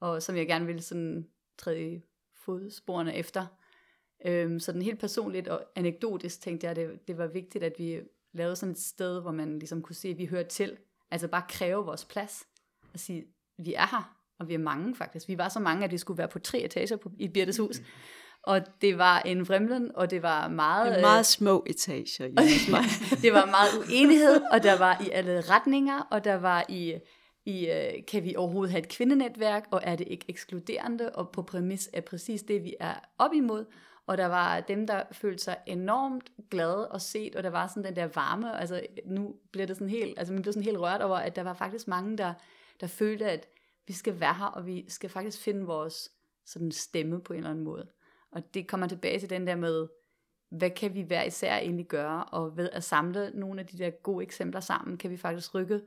og som jeg gerne ville sådan træde fodsporene efter. Øhm, så den helt personligt og anekdotisk tænkte jeg, at det, det var vigtigt, at vi lavede sådan et sted, hvor man ligesom kunne se, at vi hører til. Altså bare kræve vores plads. Og sige, vi er her, og vi er mange faktisk. Vi var så mange, at vi skulle være på tre etager på, i Birtes hus. Og det var en fremlen, og det var meget... Det meget små etager. <laughs> det var meget uenighed, og der var i alle retninger, og der var i, i, kan vi overhovedet have et kvindenetværk, og er det ikke ekskluderende, og på præmis er præcis det, vi er op imod. Og der var dem, der følte sig enormt glade og set, og der var sådan den der varme, altså nu bliver det sådan helt, altså man blev sådan helt rørt over, at der var faktisk mange, der, der følte, at vi skal være her, og vi skal faktisk finde vores sådan stemme på en eller anden måde. Og det kommer tilbage til den der med, hvad kan vi hver især egentlig gøre, og ved at samle nogle af de der gode eksempler sammen, kan vi faktisk rykke,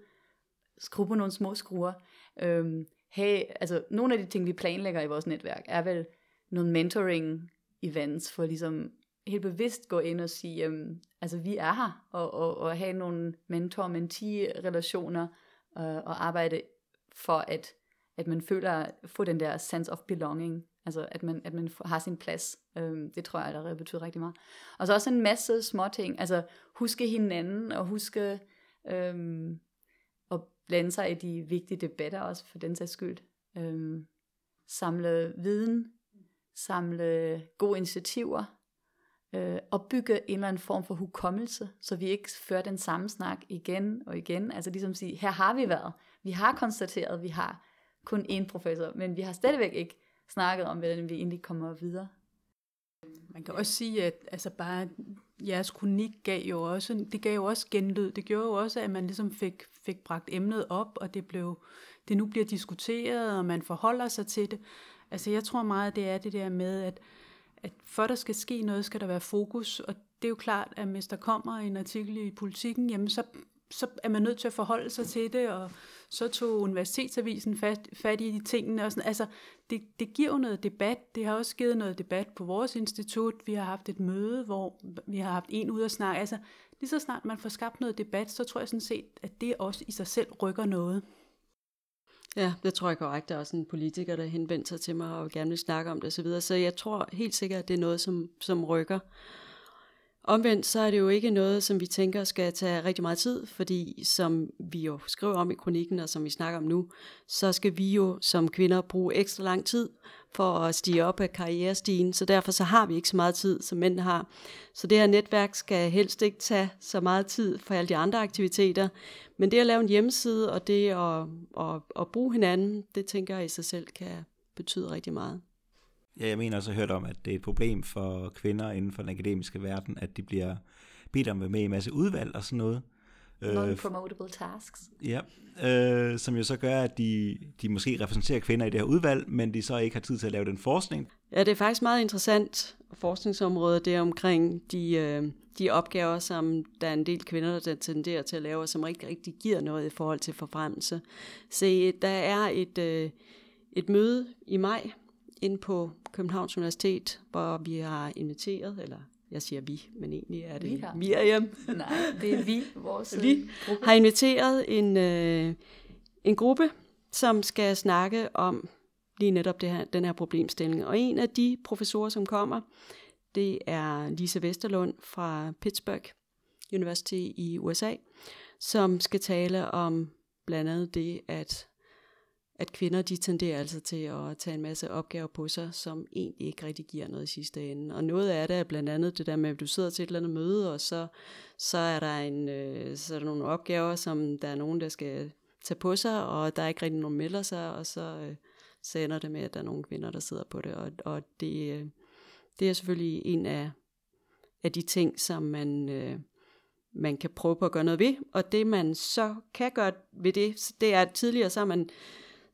skrue på nogle små skruer. Øhm, hey, altså nogle af de ting, vi planlægger i vores netværk, er vel noget mentoring events, for ligesom helt bevidst gå ind og sige, øhm, altså vi er her, og, og, og have nogle mentor-mentee-relationer, øh, og arbejde for, at, at man føler, få den der sense of belonging, altså at man, at man har sin plads. Øhm, det tror jeg allerede betyder rigtig meget. Og så også en masse små ting, altså huske hinanden, og huske øhm, at blande sig i de vigtige debatter også, for den sags skyld. Øhm, samle viden, samle gode initiativer, øh, opbygge en eller anden form for hukommelse, så vi ikke fører den samme snak igen og igen. Altså ligesom sige, her har vi været, vi har konstateret, vi har kun én professor, men vi har stadigvæk ikke snakket om, hvordan vi egentlig kommer videre. Man kan også sige, at altså bare jeres kronik gav jo også, det gav jo også genlyd. Det gjorde jo også, at man ligesom fik, fik bragt emnet op, og det, blev, det nu bliver diskuteret, og man forholder sig til det. Altså jeg tror meget, det er det der med, at, at for der skal ske noget, skal der være fokus, og det er jo klart, at hvis der kommer en artikel i politikken, jamen så, så er man nødt til at forholde sig til det, og så tog Universitetsavisen fat, fat i de tingene. Og sådan. Altså, det, det giver jo noget debat. Det har også givet noget debat på vores institut. Vi har haft et møde, hvor vi har haft en ud at snakke. Altså, lige så snart man får skabt noget debat, så tror jeg sådan set, at det også i sig selv rykker noget. Ja, det tror jeg korrekt. Der er også en politiker, der henvendte sig til mig og gerne vil snakke om det osv. Så, så jeg tror helt sikkert, at det er noget, som, som rykker. Omvendt så er det jo ikke noget, som vi tænker skal tage rigtig meget tid, fordi som vi jo skriver om i kronikken, og som vi snakker om nu, så skal vi jo som kvinder bruge ekstra lang tid for at stige op af karrierestigen, så derfor så har vi ikke så meget tid, som mænd har. Så det her netværk skal helst ikke tage så meget tid for alle de andre aktiviteter, men det at lave en hjemmeside og det at, at, at bruge hinanden, det tænker jeg i sig selv kan betyde rigtig meget. Ja, jeg mener også at hørt om, at det er et problem for kvinder inden for den akademiske verden, at de bliver bedt om at være med i en masse udvalg og sådan noget. Øh, Non-promotable tasks. Ja, øh, som jo så gør, at de, de måske repræsenterer kvinder i det her udvalg, men de så ikke har tid til at lave den forskning. Ja, det er faktisk meget interessant forskningsområde, det omkring de, øh, de opgaver, som der er en del kvinder, der tenderer til at lave, og som rigtig, rigtig giver noget i forhold til forfremmelse. Se, der er et, øh, et møde i maj ind på Københavns Universitet, hvor vi har inviteret, eller jeg siger vi, men egentlig er det Vi har. Miriam, Nej, det er vi, vores Vi øh, gruppe. har inviteret en, øh, en gruppe, som skal snakke om lige netop det her, den her problemstilling. Og en af de professorer, som kommer, det er Lise Vesterlund fra Pittsburgh University i USA, som skal tale om blandt andet det, at at kvinder de tenderer altså til at tage en masse opgaver på sig, som egentlig ikke rigtig giver noget i sidste ende. Og noget af det er blandt andet det der med, at du sidder til et eller andet møde, og så, så, er, der en, øh, så er der nogle opgaver, som der er nogen, der skal tage på sig, og der er ikke rigtig nogen, der melder sig, og så, øh, så ender det med, at der er nogle kvinder, der sidder på det. Og, og det, øh, det er selvfølgelig en af, af de ting, som man... Øh, man kan prøve på at gøre noget ved, og det man så kan gøre ved det, det er at tidligere så har man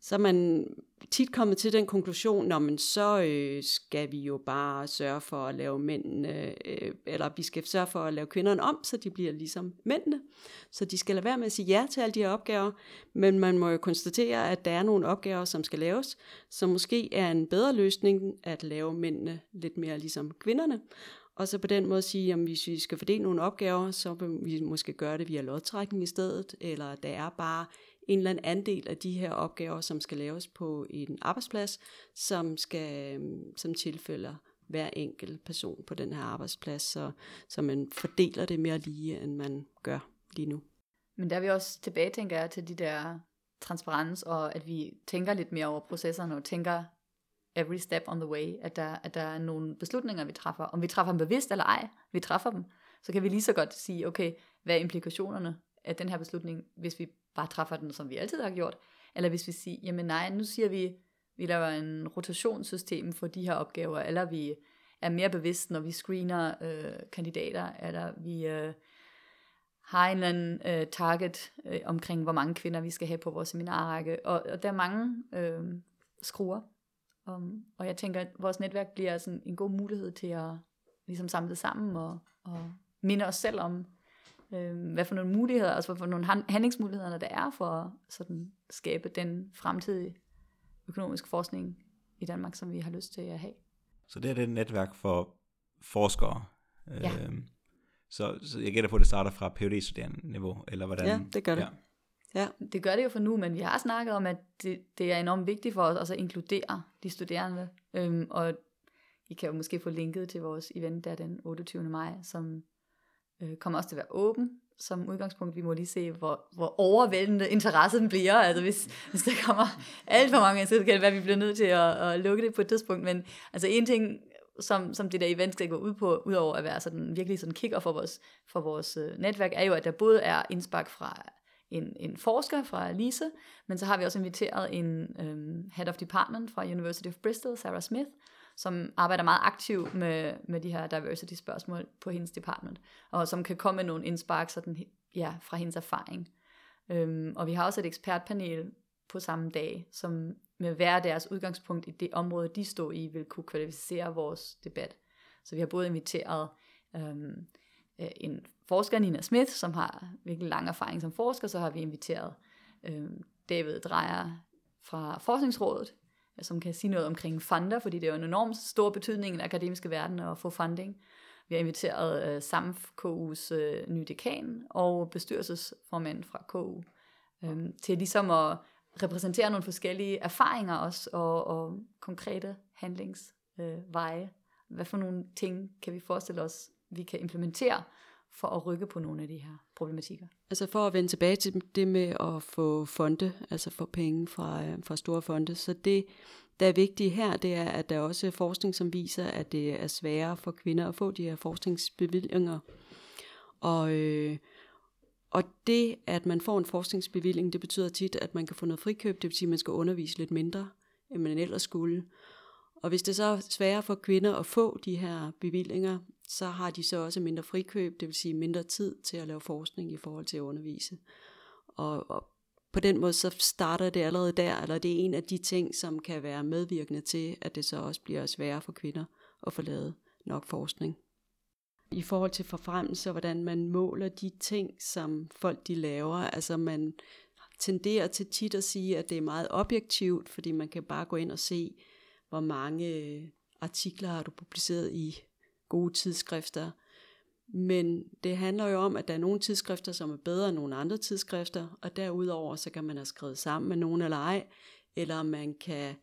så er man tit kommet til den konklusion, når man så øh, skal vi jo bare sørge for at lave mændene, øh, eller vi skal sørge for at lave kvinderne om, så de bliver ligesom mændene. Så de skal lade være med at sige ja til alle de her opgaver, men man må jo konstatere, at der er nogle opgaver, som skal laves, som måske er en bedre løsning at lave mændene lidt mere ligesom kvinderne. Og så på den måde sige, at hvis vi skal fordele nogle opgaver, så vil vi måske gøre det via lodtrækning i stedet, eller der er bare en eller anden andel af de her opgaver, som skal laves på en arbejdsplads, som, skal, som tilfælder hver enkelt person på den her arbejdsplads, så, så man fordeler det mere lige, end man gør lige nu. Men der er vi også tilbage, tænker jeg, til de der transparens, og at vi tænker lidt mere over processerne, og tænker every step on the way, at der, at der er nogle beslutninger, vi træffer. Om vi træffer dem bevidst eller ej, vi træffer dem, så kan vi lige så godt sige, okay, hvad er implikationerne af den her beslutning, hvis vi bare træffer den, som vi altid har gjort, eller hvis vi siger, jamen nej, nu siger vi, vi laver en rotationssystem for de her opgaver, eller vi er mere bevidst, når vi screener øh, kandidater, eller vi øh, har en eller anden øh, target øh, omkring, hvor mange kvinder vi skal have på vores seminarrække. Og, og der er mange øh, skruer. Um, og jeg tænker, at vores netværk bliver sådan en god mulighed til at ligesom samle det sammen og, og minde os selv om, øh, hvad for nogle muligheder, altså hvad for nogle handlingsmuligheder der er for at sådan skabe den fremtidige økonomiske forskning i Danmark, som vi har lyst til at have. Så det er det netværk for forskere. Ja. Øhm, så, så jeg gætter på, at det starter fra phd studerende niveau, eller hvordan? Ja, det gør det. Ja. Ja. Det gør det jo for nu, men vi har snakket om, at det, det er enormt vigtigt for os at inkludere de studerende. Øhm, og I kan jo måske få linket til vores event der den 28. maj, som øh, kommer også til at være åben som udgangspunkt. Vi må lige se, hvor, hvor overvældende interessen bliver. Altså hvis, hvis der kommer alt for mange, så kan det være, at vi bliver nødt til at, at lukke det på et tidspunkt. Men altså en ting, som, som det der event skal gå ud på, udover at være sådan, virkelig sådan kigger for vores, for vores øh, netværk, er jo, at der både er indspark fra en, en forsker fra Lise, men så har vi også inviteret en øhm, head of department fra University of Bristol, Sarah Smith, som arbejder meget aktivt med, med de her diversity spørgsmål på hendes department, og som kan komme med nogle indspark sådan, ja, fra hendes erfaring. Øhm, og vi har også et ekspertpanel på samme dag, som med hver deres udgangspunkt i det område, de står i, vil kunne kvalificere vores debat. Så vi har både inviteret øhm, øh, en forsker, Nina Smith, som har virkelig lang erfaring som forsker, så har vi inviteret øhm, David Drejer fra Forskningsrådet, som kan sige noget omkring funder, fordi det er jo en enorm stor betydning i den akademiske verden at få funding. Vi har inviteret uh, SAMF, KU's uh, nye dekan og bestyrelsesformand fra KU um, øhm, til ligesom at repræsentere nogle forskellige erfaringer også, og, og konkrete handlingsveje. Øh, Hvad for nogle ting kan vi forestille os, vi kan implementere for at rykke på nogle af de her problematikker. Altså for at vende tilbage til det med at få fonde, altså få penge fra, øh, fra store fonde, så det, der er vigtigt her, det er, at der er også forskning, som viser, at det er sværere for kvinder at få de her forskningsbevillinger. Og, øh, og det, at man får en forskningsbevilling, det betyder tit, at man kan få noget frikøb, det vil sige, at man skal undervise lidt mindre, end man ellers skulle. Og hvis det så er sværere for kvinder at få de her bevillinger, så har de så også mindre frikøb, det vil sige mindre tid til at lave forskning i forhold til at undervise. Og, og på den måde så starter det allerede der, eller det er en af de ting, som kan være medvirkende til, at det så også bliver sværere for kvinder at få lavet nok forskning. I forhold til forfremmelse, hvordan man måler de ting, som folk de laver, altså man tenderer til tit at sige, at det er meget objektivt, fordi man kan bare gå ind og se, hvor mange øh, artikler har du publiceret i gode tidsskrifter. Men det handler jo om, at der er nogle tidsskrifter, som er bedre end nogle andre tidsskrifter, og derudover så kan man have skrevet sammen med nogen eller ej, eller man kan,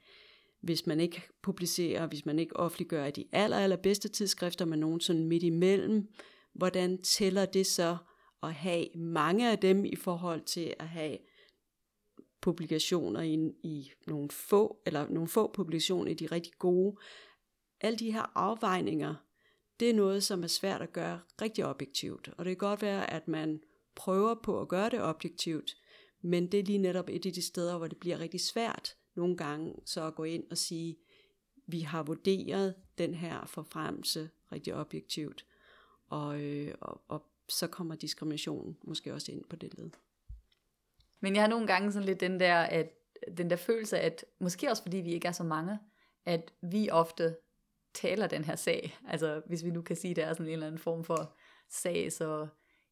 hvis man ikke publicerer, hvis man ikke offentliggør de aller, allerbedste tidsskrifter men nogen sådan midt imellem, hvordan tæller det så at have mange af dem i forhold til at have publikationer i, i nogle få, eller nogle få publikationer i de rigtig gode. Alle de her afvejninger, det er noget, som er svært at gøre rigtig objektivt. Og det kan godt være, at man prøver på at gøre det objektivt, men det er lige netop et af de steder, hvor det bliver rigtig svært nogle gange, så at gå ind og sige, vi har vurderet den her forfremmelse rigtig objektivt, og, øh, og, og så kommer diskrimination måske også ind på det led. Men jeg har nogle gange sådan lidt den der, at, den der følelse, at måske også fordi vi ikke er så mange, at vi ofte taler den her sag. Altså hvis vi nu kan sige, at det er sådan en eller anden form for sag, så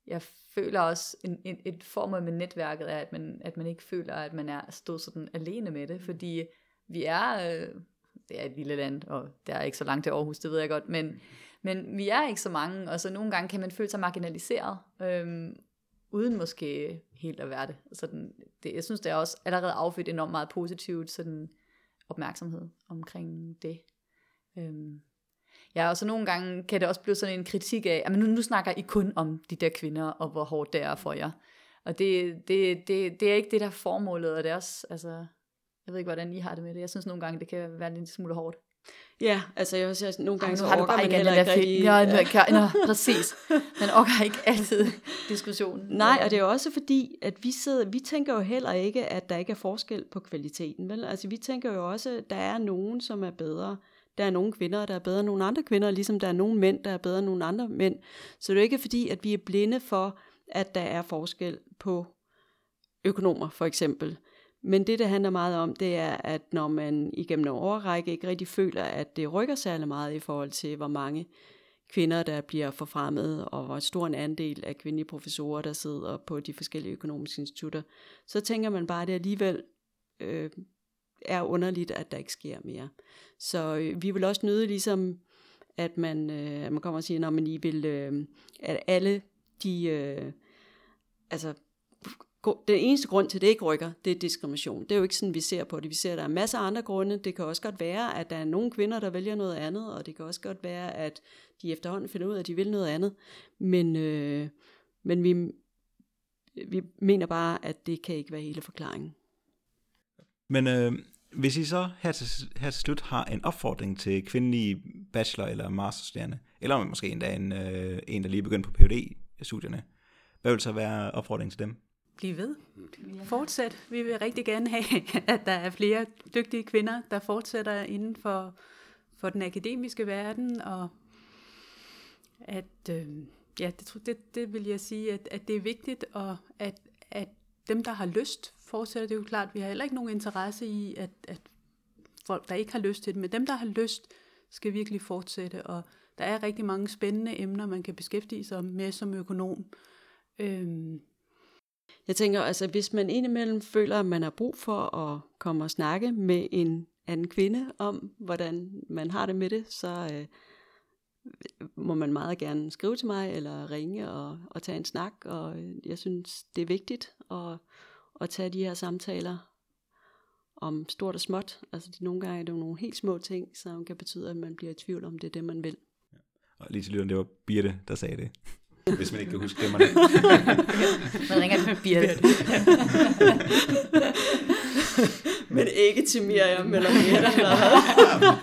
jeg føler også, en, en, et formål med netværket er, at man, at man ikke føler, at man er stået sådan alene med det, fordi vi er, øh, det er et lille land, og det er ikke så langt til Aarhus, det ved jeg godt, men, men vi er ikke så mange, og så nogle gange kan man føle sig marginaliseret, øhm, uden måske helt at være det. Sådan, det. Jeg synes, det er også allerede affødt enormt meget positivt sådan opmærksomhed omkring det. Øhm. Ja, og så nogle gange kan det også blive sådan en kritik af, at nu, nu snakker I kun om de der kvinder, og hvor hårdt det er for jer. Og det, det, det, det er ikke det, der er formålet, og det er også, altså, jeg ved ikke, hvordan I har det med det. Jeg synes nogle gange, det kan være lidt smule hårdt. Ja, altså jeg også, nogle gange Ej, så har du bare ikke heller ikke rigtig... Ja, ja. Nå, præcis. Man orker ikke altid <laughs> diskussionen. Nej, og det er jo også fordi, at vi, sidder, vi tænker jo heller ikke, at der ikke er forskel på kvaliteten. Vel? Altså vi tænker jo også, at der er nogen, som er bedre Der er nogle kvinder, der er bedre end nogle andre kvinder, ligesom der er nogle mænd, der er bedre end nogle andre mænd. Så det er ikke fordi, at vi er blinde for, at der er forskel på økonomer, for eksempel. Men det, det handler meget om, det er, at når man igennem en overrække ikke rigtig føler, at det rykker særlig meget i forhold til, hvor mange kvinder, der bliver forfremmet, og hvor stor en andel af kvindelige professorer, der sidder på de forskellige økonomiske institutter, så tænker man bare, at det alligevel øh, er underligt, at der ikke sker mere. Så øh, vi vil også nyde ligesom, at man, øh, at man kommer og siger, når man I vil, øh, at alle de, øh, altså den eneste grund til, at det ikke rykker, det er diskrimination. Det er jo ikke sådan, vi ser på det. Vi ser, at der er masser af andre grunde. Det kan også godt være, at der er nogle kvinder, der vælger noget andet, og det kan også godt være, at de efterhånden finder ud af, at de vil noget andet. Men, øh, men vi, vi mener bare, at det kan ikke være hele forklaringen. Men øh, hvis I så her til, her til slut har en opfordring til kvindelige bachelor- eller masterstuderende, eller måske endda en, øh, en der lige er begyndt på phd studierne hvad vil så være opfordringen til dem? Blive ved. Fortsæt. Vi vil rigtig gerne have, <laughs> at der er flere dygtige kvinder, der fortsætter inden for, for den akademiske verden, og at, øh, ja, det, det, det vil jeg sige, at, at det er vigtigt, og at, at dem, der har lyst, fortsætter. Det er jo klart, vi har heller ikke nogen interesse i, at, at folk, der ikke har lyst til det, men dem, der har lyst, skal virkelig fortsætte, og der er rigtig mange spændende emner, man kan beskæftige sig med som økonom. Øhm. Jeg tænker, altså hvis man indimellem føler, at man har brug for at komme og snakke med en anden kvinde om, hvordan man har det med det, så øh, må man meget gerne skrive til mig, eller ringe og, og tage en snak, og jeg synes, det er vigtigt at, at tage de her samtaler om stort og småt. Altså nogle gange er det jo nogle helt små ting, som kan betyde, at man bliver i tvivl om det er det, man vil. Ja. Og lige til lyden, det var Birte, der sagde det. Hvis man ikke kan huske det. man ringer til Birte. Men ikke til Miriam eller Miriam.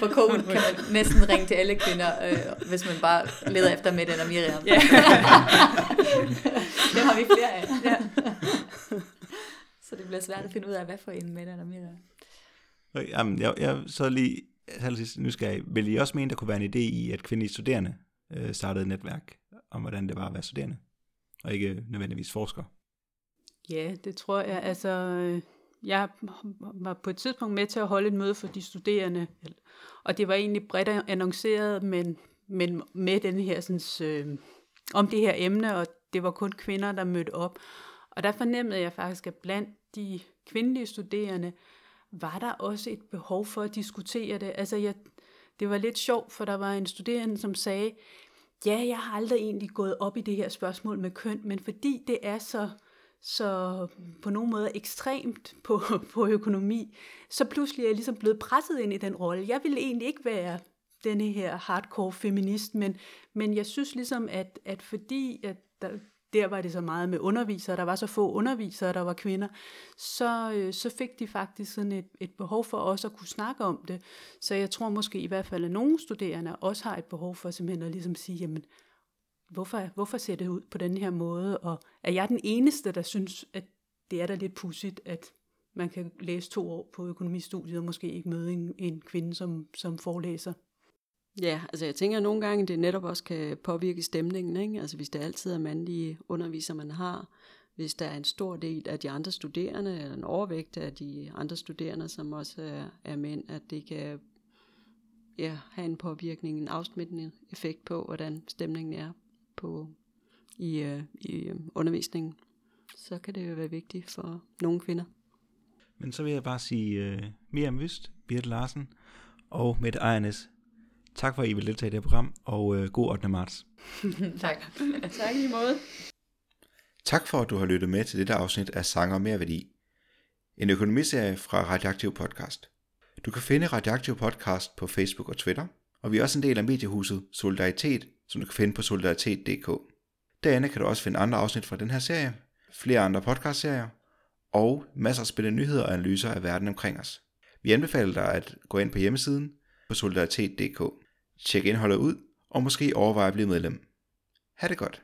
På kogen kan man næsten ringe til alle kvinder, øh, hvis man bare leder efter med den og Miriam. Ja. det har vi flere af. Ja. Så det bliver svært at finde ud af, hvad for en med den og Miriam. Jamen, jeg, jeg så lige nu nysgerrig. Vil I også mene, der kunne være en idé i, at kvindelige studerende øh, startede et netværk om, hvordan det var at være studerende, og ikke nødvendigvis forsker? Ja, det tror jeg. Altså, øh, jeg var på et tidspunkt med til at holde et møde for de studerende, og det var egentlig bredt annonceret, men, men med den her sådan, øh, om det her emne, og det var kun kvinder, der mødte op. Og der fornemmede jeg faktisk, at blandt de kvindelige studerende, var der også et behov for at diskutere det. Altså, jeg, det var lidt sjovt, for der var en studerende, som sagde, ja, jeg har aldrig egentlig gået op i det her spørgsmål med køn, men fordi det er så så på nogen måde ekstremt på, <laughs> på økonomi, så pludselig er jeg ligesom blevet presset ind i den rolle. Jeg ville egentlig ikke være denne her hardcore feminist, men, men jeg synes ligesom, at, at fordi at der, der var det så meget med undervisere, der var så få undervisere, der var kvinder, så, øh, så fik de faktisk sådan et, et behov for også at kunne snakke om det. Så jeg tror måske i hvert fald, at nogle studerende også har et behov for simpelthen at ligesom sige, jamen, hvorfor, hvorfor ser det ud på den her måde, og er jeg den eneste, der synes, at det er da lidt pudsigt, at man kan læse to år på økonomistudiet og måske ikke møde en, en kvinde som, som forelæser. Ja, altså jeg tænker at nogle gange, det netop også kan påvirke stemningen. Ikke? Altså hvis det altid er mandlige undervisere, man har, hvis der er en stor del af de andre studerende, eller en overvægt af de andre studerende, som også er, er mænd, at det kan ja, have en påvirkning, en afsmittende effekt på, hvordan stemningen er på i, øh, i øh, undervisningen, så kan det jo være vigtigt for nogle kvinder. Men så vil jeg bare sige øh, mere om Vist, Birte Larsen og Mette Ejernes. Tak for, at I vil deltage i det her program, og uh, god 8. marts. <laughs> tak. tak i måde. Tak for, at du har lyttet med til dette afsnit af Sanger Mere Værdi. En økonomiserie fra Radioaktiv Podcast. Du kan finde Radioaktiv Podcast på Facebook og Twitter, og vi er også en del af mediehuset Solidaritet, som du kan finde på solidaritet.dk. Derinde kan du også finde andre afsnit fra den her serie, flere andre podcastserier, og masser af spændende nyheder og analyser af verden omkring os. Vi anbefaler dig at gå ind på hjemmesiden på solidaritet.dk. Tjek indholdet ud, og måske overveje at blive medlem. Ha' det godt.